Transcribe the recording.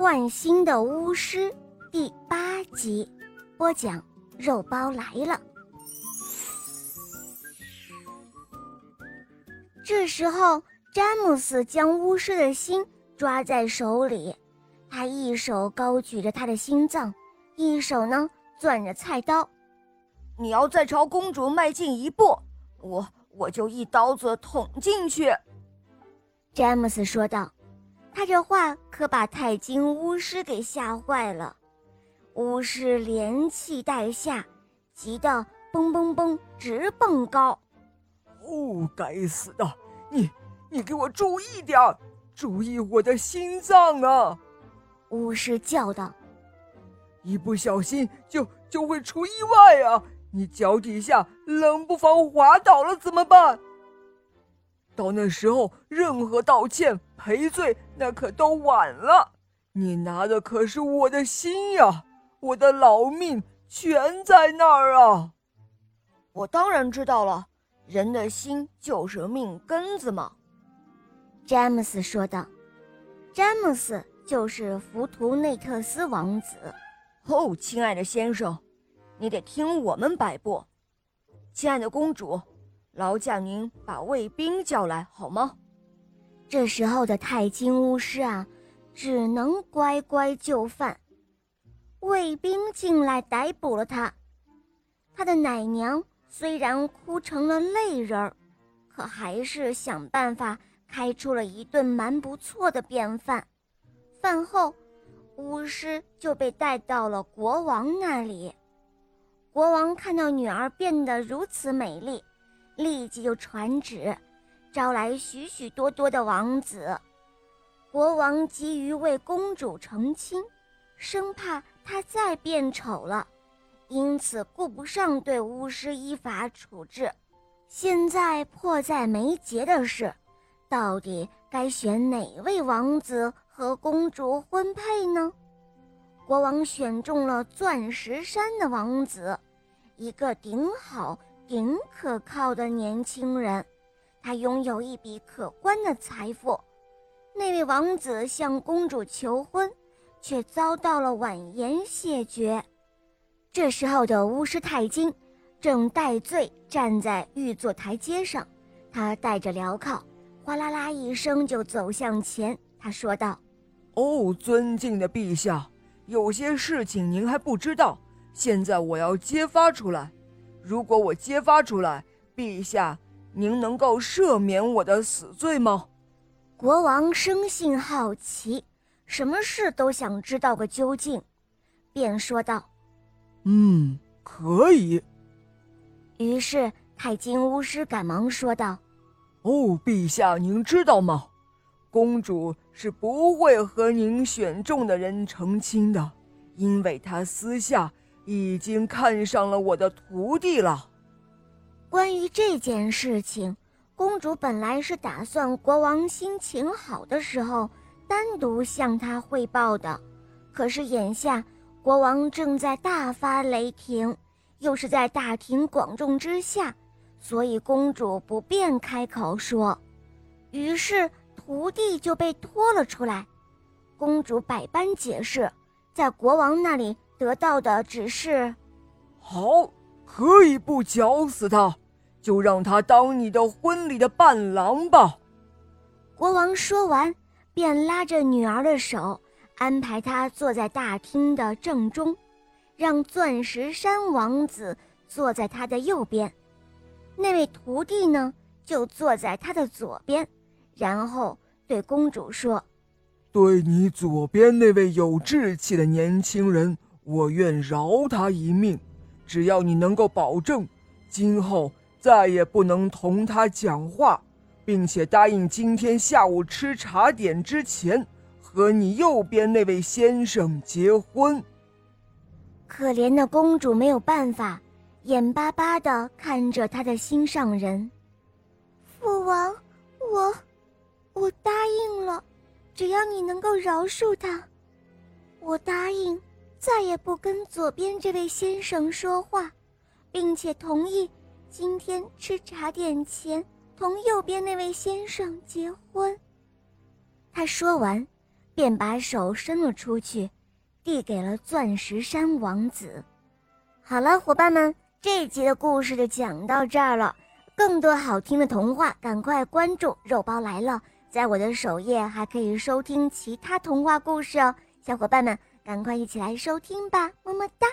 换新的巫师第八集，播讲肉包来了。这时候，詹姆斯将巫师的心抓在手里，他一手高举着他的心脏，一手呢攥着菜刀。你要再朝公主迈进一步，我我就一刀子捅进去。”詹姆斯说道。他这话可把太金巫师给吓坏了，巫师连气带吓，急得蹦蹦蹦直蹦高。哦，该死的！你你给我注意点儿，注意我的心脏啊！巫师叫道：“一不小心就就会出意外啊！你脚底下冷不防滑倒了怎么办？”到那时候，任何道歉赔罪那可都晚了。你拿的可是我的心呀，我的老命全在那儿啊！我当然知道了，人的心就是命根子嘛。”詹姆斯说道。詹姆斯就是福图内特斯王子。哦，亲爱的先生，你得听我们摆布。亲爱的公主。劳驾您把卫兵叫来好吗？这时候的太金巫师啊，只能乖乖就范。卫兵进来逮捕了他。他的奶娘虽然哭成了泪人儿，可还是想办法开出了一顿蛮不错的便饭。饭后，巫师就被带到了国王那里。国王看到女儿变得如此美丽。立即就传旨，招来许许多多的王子。国王急于为公主成亲，生怕她再变丑了，因此顾不上对巫师依法处置。现在迫在眉睫的是，到底该选哪位王子和公主婚配呢？国王选中了钻石山的王子，一个顶好。挺可靠的年轻人，他拥有一笔可观的财富。那位王子向公主求婚，却遭到了婉言谢绝。这时候的巫师太金正戴罪站在御座台阶上，他带着镣铐，哗啦啦一声就走向前。他说道：“哦，尊敬的陛下，有些事情您还不知道，现在我要揭发出来。”如果我揭发出来，陛下，您能够赦免我的死罪吗？国王生性好奇，什么事都想知道个究竟，便说道：“嗯，可以。”于是太金巫师赶忙说道：“哦，陛下，您知道吗？公主是不会和您选中的人成亲的，因为她私下……”已经看上了我的徒弟了。关于这件事情，公主本来是打算国王心情好的时候单独向他汇报的，可是眼下国王正在大发雷霆，又是在大庭广众之下，所以公主不便开口说。于是徒弟就被拖了出来。公主百般解释，在国王那里。得到的只是，好，可以不绞死他，就让他当你的婚礼的伴郎吧。国王说完，便拉着女儿的手，安排她坐在大厅的正中，让钻石山王子坐在他的右边，那位徒弟呢，就坐在他的左边，然后对公主说：“对你左边那位有志气的年轻人。”我愿饶他一命，只要你能够保证，今后再也不能同他讲话，并且答应今天下午吃茶点之前和你右边那位先生结婚。可怜的公主没有办法，眼巴巴地看着她的心上人。父王，我，我答应了，只要你能够饶恕他，我答应。再也不跟左边这位先生说话，并且同意今天吃茶点前同右边那位先生结婚。他说完，便把手伸了出去，递给了钻石山王子。好了，伙伴们，这一集的故事就讲到这儿了。更多好听的童话，赶快关注“肉包来了”。在我的首页还可以收听其他童话故事哦，小伙伴们，赶快一起来收听吧，么么哒。